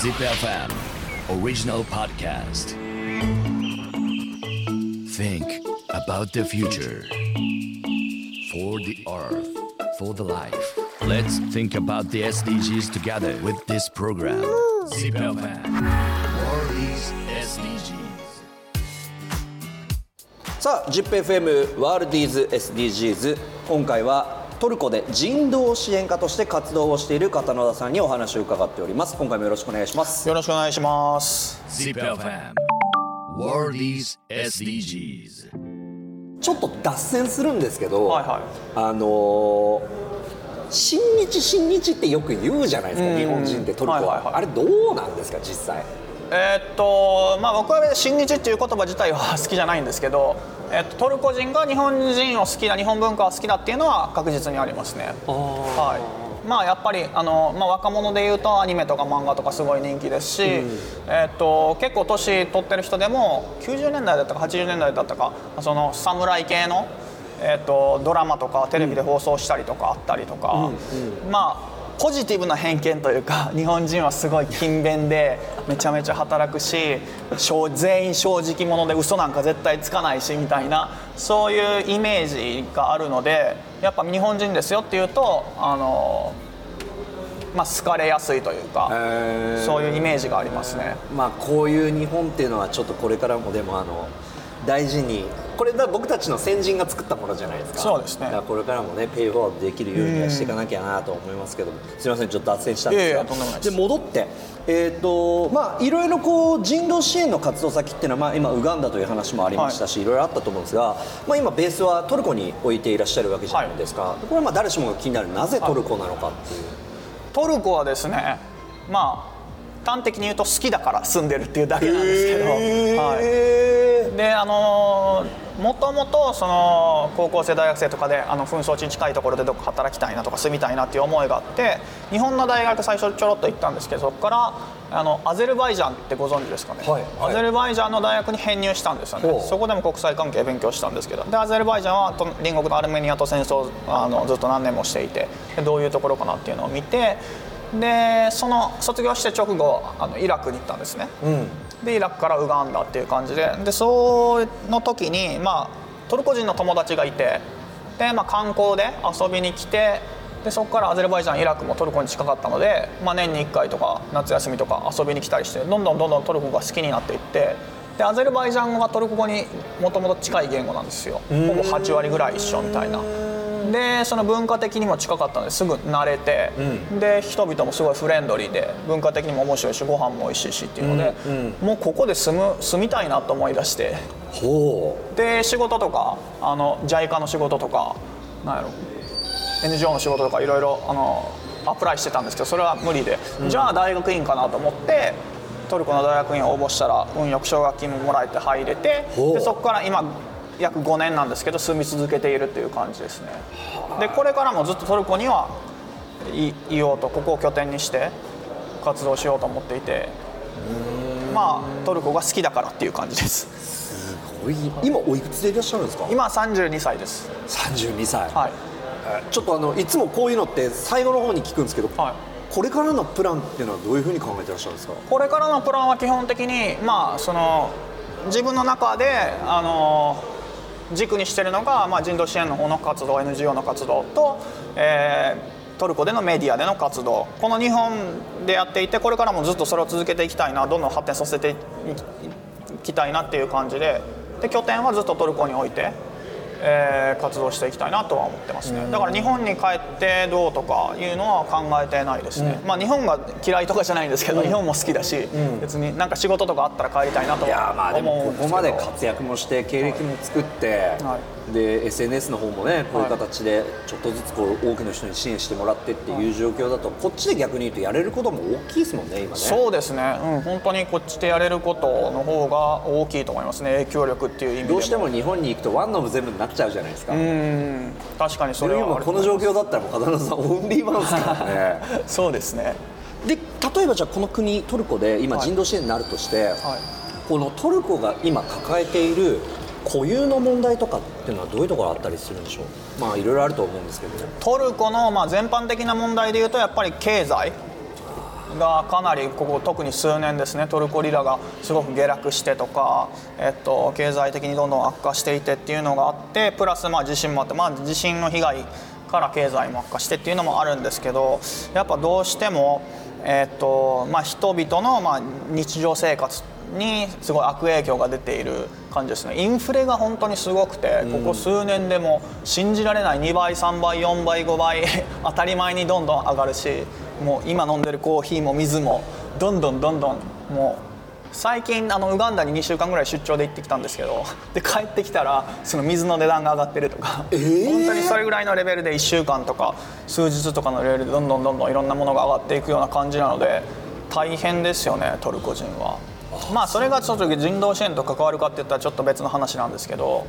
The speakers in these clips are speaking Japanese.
Zip FM original podcast. Think about the future. For the earth, for the life. Let's think about the SDGs together with this program. Zip FM World is SDGs. さあ ZIPFM ワールディーズ SDGs 今回は トルコで人道支援家として活動をしている片野田さんにお話を伺っております。今回もよろしくお願いします。よろしくお願いします。Zip FM World is SDGs. ちょっと脱線するんですけど、はいはい。あのー親日親日ってよく言うじゃないですか、うん。日本人ってトルコは,、はいはいはい。あれどうなんですか実際？えーっとまあ僕は親日っていう言葉自体は好きじゃないんですけど、えっとトルコ人が日本人を好きだ日本文化を好きだっていうのは確実にありますね。はい。まあやっぱりあのまあ若者で言うとアニメとか漫画とかすごい人気ですし、えっと結構年取ってる人でも90年代だったか80年代だったかその侍系のえっとドラマとかテレビで放送したりとかあったりとか、まあポジティブな偏見というか 日本人はすごい勤勉でめちゃめちゃ働くし正全員正直者で嘘なんか絶対つかないしみたいなそういうイメージがあるのでやっぱ日本人ですよっていうとあの、まあ、好かれやすいというかそういうイメージがありますね。まあこういう日本っていうのはちょっとこれからもでもあの大事にこれだ僕たちの先人が作ったものじゃないですか。そうですね。だからこれからもねペイフォワードできるようにはしていかなきゃなと思いますけども。すいませんちょっと脱線したんですが。で戻ってえーとまあいろいろこう人道支援の活動先っていうのは、まあ、今ウガンダという話もありましたし、い、ろいろあったと思うんですが、まあ、今ベースはトルコに置いていらっしゃるわけじゃないですか、これはまあ誰しもが気になるなぜトルコなのかっていう、トルコはですねまあ端的に言うと好きだから住んでるっていうだけなんですけど、はい、であのもともとその高校生大学生とかであの紛争地に近いところでどこか働きたいなとか住みたいなっていう思いがあって日本の大学最初ちょろっと行ったんですけどそこからあのアゼルバイジャンってご存知ですかね、はいはい。アゼルバイジャンの大学に編入したんですよね。そこでも国際関係勉強したんですけどでアゼルバイジャンはと隣国のアルメニアと戦争をあのずっと何年もしていてでどういうところかなっていうのを見てでその卒業して直後あのイラクに行ったんですね、でイラクからウガンダっていう感じで。でその時に、まあ、トルコ人の友達がいてで、まあ、観光で遊びに来てでそこからアゼルバイジャンイラクもトルコに近かったので、まあ、年に1回とか夏休みとか遊びに来たりしてどんどんどんどんトルコが好きになっていってでアゼルバイジャン語がトルコ語にもともと近い言語なんですよ。ほぼ8割ぐらい一緒みたいな。でその文化的にも近かったのですぐ慣れて、で人々もすごいフレンドリーで文化的にも面白いしご飯も美味しいしっていうので、もうここで住む住みたいなと思い出して。ほで仕事とかあの JICA の仕事とかなんやろ NGO の仕事とかいろいろあのアプライしてたんですけどそれは無理で、じゃあ大学院かなと思ってトルコの大学院応募したら運よく奨学金ももらえて入れてでそこから今約5年なんですけど住み続けているっていう感じですね。でこれからもずっとトルコにはいいようとここを拠点にして活動しようと思っていてまあトルコが好きだからっていう感じです。うおい。今おいくつでいらっしゃるんですか？今32歳です。32歳、はい。ちょっとあのいつもこういうのって最後の方に聞くんですけど、はい。これからのプランっていうのはどういうふうに考えてらっしゃるんですか？これからのプランは基本的にまあその自分の中であの軸にしてるのが、まあ、人道支援の方の活動 NGO の活動と、えートルコでのメディアでの活動。この日本でやっていてこれからもずっとそれを続けていきたいなどんどん発展させていきたいなっていう感じで。で拠点はずっとトルコに置いて、えー活動していきたいなとは思ってますね。だから日本に帰ってどうとかいうのは考えてないですね、まあ日本が嫌いとかじゃないんですけど、日本も好きだし、別になんか仕事とかあったら帰りたいなといやまあはでも思うんですけど。ここまで活躍もして経歴も作って、はで SNS の方もねこういう形でちょっとずつこう多くの人に支援してもらってっていう状況だとこっちで逆に言うとやれることも大きいですもんね今ね。そうですね、うん、本当にこっちでやれることの方が大きいと思いますね。影響力っていう意味どうしても日本に行くとワンノブ全部になっちゃうじゃないですか、うん。確かにそそれれはこの状況だったらもう片野さんオンリーワンですからねそうですね。で例えばじゃあこの国トルコで今はい人道支援になるとして、はい。このトルコが今抱えている固有の問題とかっていうのはどういうところあったりするんでしょう？まあいろいろあると思うんですけどトルコのまあ全般的な問題でいうとやっぱり経済がかなりここ特に数年ですね。トルコリラがすごく下落してとか、えっと、経済的にどんどん悪化していてっていうのがあってプラスまあ地震もあって、まあ、地震の被害から経済も悪化してっていうのもあるんですけどやっぱどうしても、えっとまあ、人々のまあ日常生活にすごい悪影響が出ている感じですね。インフレが本当にすごくてここ数年でも信じられない2倍3倍4倍5倍 当たり前にどんどん上がるしもう今飲んでるコーヒーも水もどんどんどんどんもう最近あのウガンダに2週間ぐらい出張で行ってきたんですけど で帰ってきたらその水の値段が上がってるとか、えー？本当にそれぐらいのレベルで1週間とか数日とかのレベルでどんどんどんどんいろんなものが上がっていくような感じなので大変ですよねトルコ人は。まあそれがちょっと人道支援と関わるかって言ったらちょっと別の話なんですけど。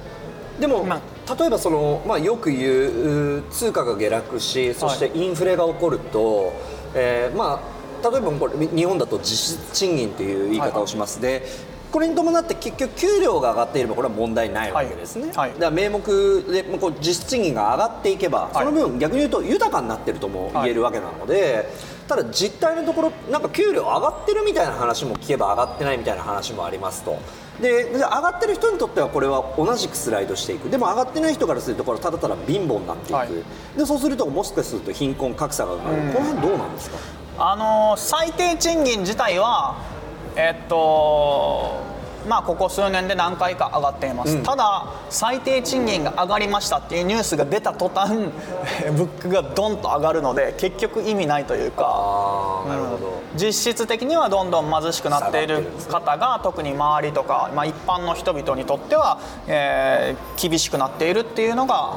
でも、ま例えばその、まあ、よく言うう通貨が下落しそしてインフレが起こると、えーまあ、例えばこれ日本だと実質賃金という言い方をします、でこれに伴って結局給料が上がっていればこれは問題ないわけですね、はい。はい。だから名目でもうこう実質賃金が上がっていけば、い。その分逆に言うと豊かになってるとも言えるわけなので、ただ実態のところなんか給料上がってるみたいな話も聞けば上がってないみたいな話もありますと。で上がってる人にとってはこれは同じくスライドしていく。でも上がってない人からするとこれはただただ貧乏になっていく、はい。でそうするともしかすると貧困格差が生まれる、この辺どうなんですか？あの最低賃金自体はえっとまあここ数年で何回か上がっています、ただ最低賃金が上がりましたっていうニュースが出た途端 物価がドンと上がるので結局意味ないというかああなるほど、実質的にはどんどん貧しくなっている方が特に周りとか、まあ、一般の人々にとっては、えー厳しくなっているっていうのが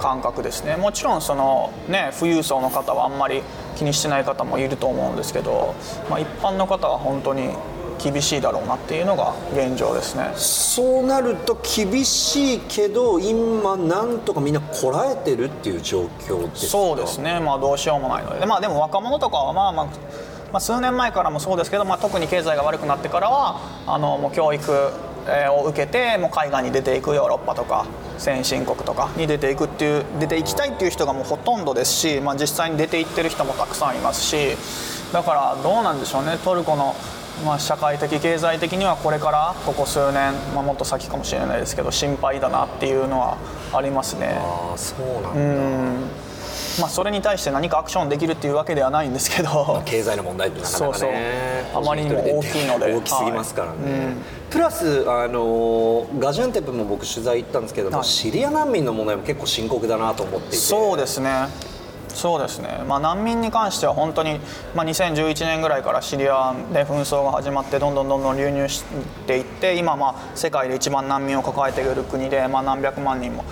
感覚ですね。もちろんその、ね、富裕層の方はあんまり気にしてない方もいると思うんですけど、まあ、一般の方は本当に厳しいだろうなっていうのが現状ですね。そうなると厳しいけど今なんとかみんなこらえてるっていう状況ですか？そうですね、まあ、どうしようもないので、でまあ、でも若者とかはまあまあ、まあ、数年前からもそうですけど、まあ、特に経済が悪くなってからはあのもう教育えーを受けてもう海外に出ていくヨーロッパとか先進国とかに出ていくっていう出ていきたいっていう人がもうほとんどですし、まあ、実際に出ていってる人もたくさんいますしだからどうなんでしょうね。トルコの、まあ、社会的経済的にはこれからここ数年、まあ、もっと先かもしれないですけど心配だなっていうのはありますね。ああそうなんだ、まあ、それに対して何かアクションできるっていうわけではないんですけど。経済の問題ってなかなかね。そうそう。あまりにも大きいので大きすぎますからね、プラスあのガジアンテップも僕取材行ったんですけども、はい。シリア難民の問題も結構深刻だなと思っていて。そうですね。そうですね、まあ、難民に関しては本当に、まあ、2011年ぐらいからシリアで紛争が始まってどんどんどんどん流入していって今、まあ、世界で一番難民を抱えている国で、まあ、何百万人も。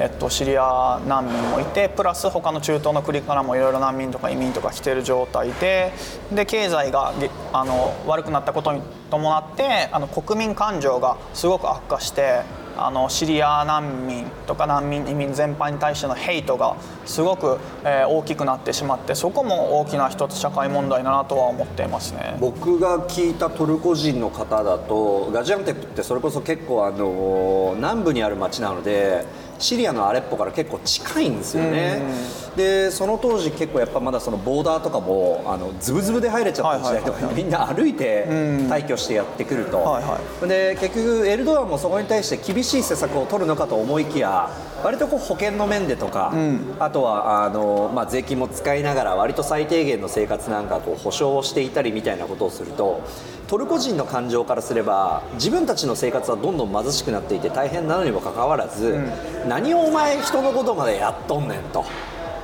えっと、シリア難民もいてプラス他の中東の国からもいろいろ難民とか移民とか来てる状態でで経済があの悪くなったことに伴ってあの国民感情がすごく悪化してあのシリア難民とか難民移民全般に対してのヘイトがすごく、えー大きくなってしまってそこも大きな一つ社会問題だなとは思っていますね。僕が聞いたトルコ人の方だとガジアンテップってそれこそ結構あの南部にある町なのでシリアのアレッポから結構近いんですよね、でその当時結構やっぱまだそのボーダーとかもあのズブズブで入れちゃった時代とかにみんな歩いて退去してやってくると、で結局エルドアンもそこに対して厳しい施策を取るのかと思いきや割とこう保険の面でとか、あとはあの、まあ、税金も使いながら割と最低限の生活なんかこう保障をしていたりみたいなことをするとトルコ人の感情からすれば自分たちの生活はどんどん貧しくなっていて大変なのにもかかわらず、何をお前人のことまでやっとんねんと。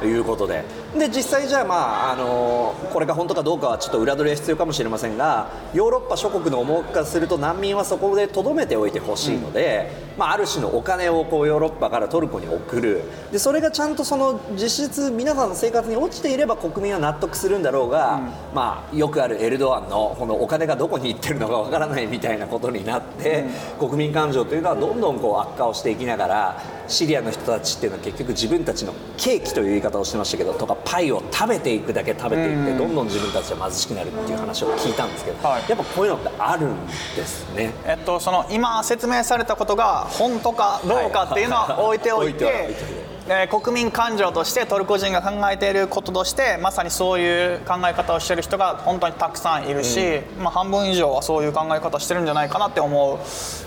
いうことでで実際じゃあまああのこれが本当かどうかはちょっと裏取りは必要かもしれませんがヨーロッパ諸国の思惑からすると難民はそこでとどめておいてほしいので、まあ、ある種のお金をこうヨーロッパからトルコに送る。でそれがちゃんとその実質皆さんの生活に落ちていれば国民は納得するんだろうが、まあ、よくあるエルドアンのこのお金がどこに行ってるのかわからないみたいなことになって、国民感情というのはどんどんこう悪化をしていきながらシリアの人たちっていうのは結局自分たちのケーキという言い方をしてましたけどとかパイを食べていくだけ食べていって、どんどん自分たちは貧しくなるっていう話を聞いたんですけど、はい。やっぱこういうのってあるんですね。えっと、その今説明されたことが本当かどうかっていうのは置いておいてえー国民感情としてトルコ人が考えていることとしてまさにそういう考え方をしている人が本当にたくさんいるし、まあ、半分以上はそういう考え方してるんじゃないかなって思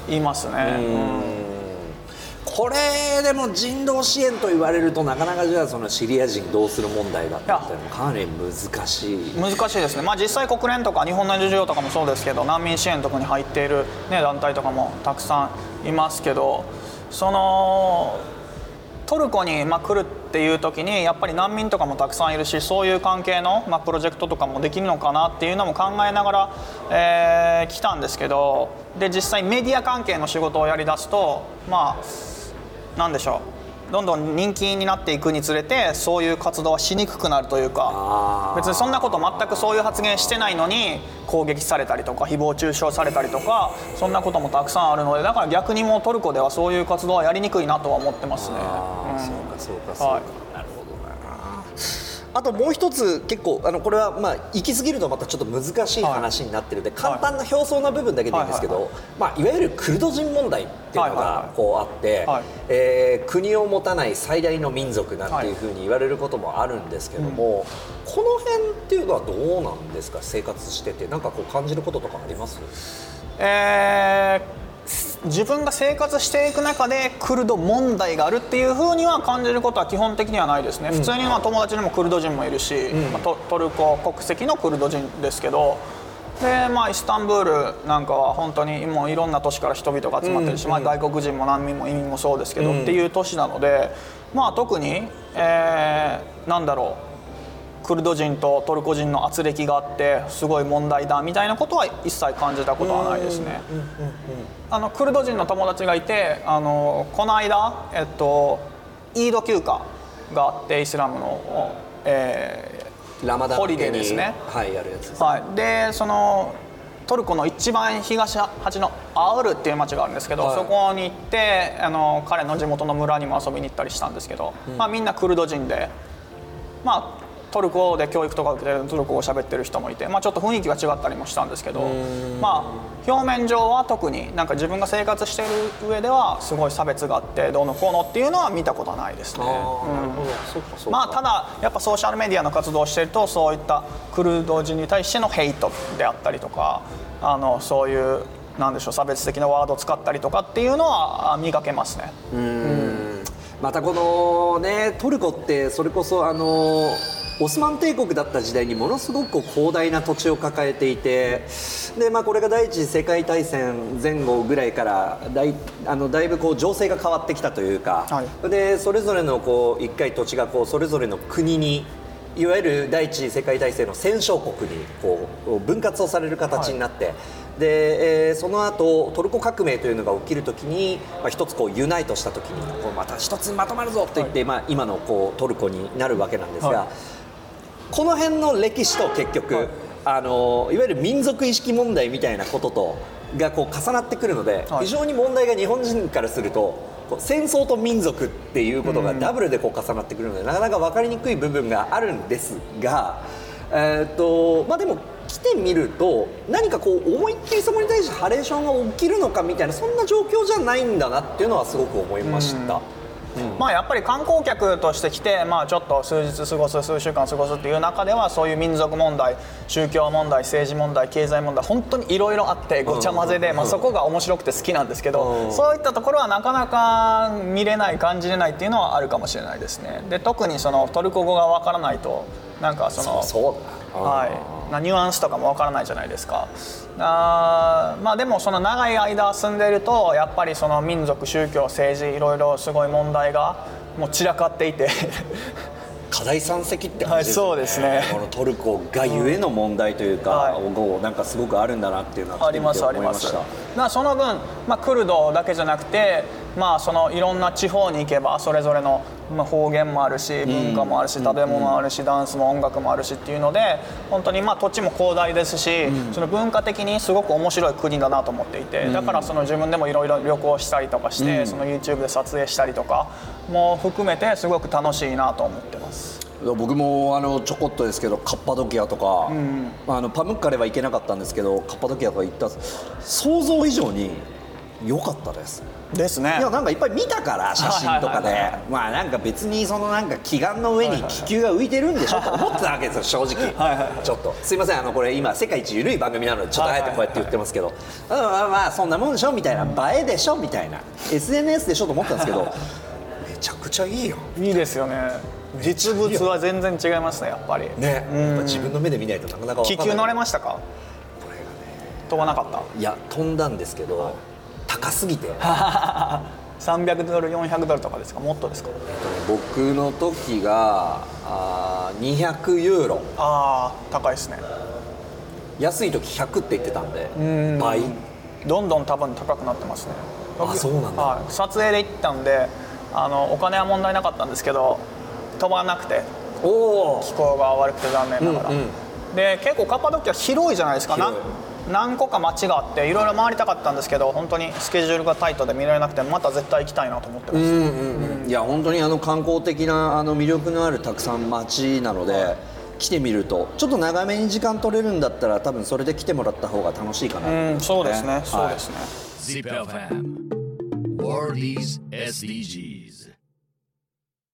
いますね。これでも人道支援と言われるとなかなかじゃあそのシリア人どうする問題だったっていうのもかなり難しい。難しいですね、まあ、実際国連とか日本の NGO とかもそうですけど難民支援とかに入っている、ね、団体とかもたくさんいますけどそのトルコにまあ来るっていう時にやっぱり難民とかもたくさんいるしそういう関係のまあプロジェクトとかもできるのかなっていうのも考えながら、えー来たんですけどで実際メディア関係の仕事をやりだすとまあなんでしょう。どんどん人気になっていくにつれてそういう活動はしにくくなるというか別にそんなこと全くそういう発言してないのに攻撃されたりとか誹謗中傷されたりとかそんなこともたくさんあるのでだから逆にもうトルコではそういう活動はやりにくいなとは思ってますね。あーそうかそうかそうか、はいあともう一つ結構あのこれはまあ行き過ぎるとまたちょっと難しい話になってるんで、簡単な表層な部分だけでいいんですけど、はいいまあ、いわゆるクルド人問題っていうのはいはいはい。がこうあって、はい。えー国を持たない最大の民族なんていうふうに言われることもあるんですけども、この辺っていうのはどうなん。ですか生活しててなんかこう感じることとかありますえー自分が生活していく中でクルド問題があるっていうふうには感じることは基本的にはないですね、普通にまあ友達にもクルド人もいるし、まあトトルコ国籍のクルド人ですけどで、まあ、イスタンブールなんかは本当にもういろんな都市から人々が集まってるし、まあ、外国人も難民も移民もそうですけど、っていう都市なので、まあ、特に、えーなんだろうクルド人とトルコ人の圧力があってすごい問題だみたいなことは一切感じたことはないですね。あのクルド人の友達がいてあのこの間、えっと、イード休暇があってイスラムの、えラマダンホリデーですね。はいやるやつです。ーはい、でそのトルコの一番東端のアウルっていう町があるんですけど、はい。そこに行ってあの彼の地元の村にも遊びに行ったりしたんですけど、まあ、みんなクルド人で、まあ、トルコで教育とか受けてるトルコ語を喋ってる人もいて、まあ、ちょっと雰囲気が違ったりもしたんですけど、まあ、表面上は特になんか自分が生活している上ではすごい差別があってどうのこうのっていうのは見たことはないですね。まあ、ただやっぱソーシャルメディアの活動をしているとそういったクルド人に対してのヘイトであったりとかあのそういうなんでしょう差別的なワードを使ったりとかっていうのはあ見かけますね。またこのねトルコってそれこそあのオスマン帝国だった時代にものすごく広大な土地を抱えていてで、まあ、これが第一次世界大戦前後ぐらいからだいあのだいぶこう情勢が変わってきたというか、はい。でそれぞれのこう一回土地がこうそれぞれの国にいわゆる第一次世界大戦の戦勝国にこう分割をされる形になって、で、えーその後トルコ革命というのが起きるときに、まあ、一つこうユナイトしたときにこうまた一つにまとまるぞと言って、まあ、今のこうトルコになるわけなんですが、はいこの辺の歴史と結局、はい。い、あのいわゆる民族意識問題みたいなこととがこう重なってくるので、はい。非常に問題が日本人からすると戦争と民族っていうことがダブルでこう重なってくるので、なかなか分かりにくい部分があるんですが、えーっとまあ、でも来てみると何かこう思いっきりそこに対してハレーションが起きるのかみたいなそんな状況じゃないんだなっていうのはすごく思いました。まあやっぱり観光客として来て、まあ、ちょっと数日過ごす数週間過ごすっていう中ではそういう民族問題宗教問題政治問題経済問題本当にいろいろあってごちゃ混ぜで、まあ、そこが面白くて好きなんですけど、うん。そういったところはなかなか見れない感じれないっていうのはあるかもしれないですねで特にそのトルコ語がわからないとなんかそのそうだはい、なニュアンスとかもわからないじゃないですか。あーまあでもその長い間住んでいるとやっぱりその民族宗教政治いろいろすごい問題がもう散らかっていて。課題山積って感じですよね、はいそうですね。このトルコがゆえの問題というか、はい。こうなんかすごくあるんだなっていうのはありますあります。だその分、まあ、クルドだけじゃなくて、まあ、そのいろんな地方に行けばそれぞれの、まあ、方言もあるし文化もあるし食べ物もあるしダンスも音楽もあるしっていうので本当にまあ土地も広大ですし、その文化的にすごく面白い国だなと思っていてだからその自分でもいろいろ旅行したりとかして、その YouTube で撮影したりとかも含めてすごく楽しいなと思ってます。僕もあのちょこっとですけどカッパドキアとか、あのパムッカレは行けなかったんですけどカッパドキアとか行った想像以上に良かったです。ですね。いやなんかいっぱい見たから写真とかで。はいはいはいはい。まあなんか別にそのなんか祈願の上に気球が浮いてるんでしょと思ってたわけですよ正直。はいはい。ちょっとすいませんあのこれ今世界一緩い番組なのでちょっとあえてこうやって言ってますけど。うんまあまあそんなもんでしょみたいな映えでしょみたいな SNS でしょと思ったんですけどめちゃくちゃいいよ。いいですよね。実物は全然違いますねやっぱり。ね。やっぱ自分の目で見ないとなかなか気球乗れましたか？飛ばなかった？いや飛んだんですけど高すぎて。300ドル400ドルとかですか？もっとですか？僕の時があー200ユーロ。ああ高いですね。安い時100って言ってたんで倍。どんどん多分高くなってますね。あそうなんだ。はい、撮影で行ったんであのお金は問題なかったんですけど飛ばなくて気候が悪くて残念ながら、うんうん。で結構カッパドキア広いじゃないですか何個か街があっていろいろ回りたかったんですけど本当にスケジュールがタイトで見られなくてまた絶対行きたいなと思ってます、うんうんうん。いや本当にあの観光的なあの魅力のあるたくさん街なので来てみるとちょっと長めに時間取れるんだったら多分それで来てもらった方が楽しいかな。と思いうんますそうですね、はい。そうですね ZIPFM SDGs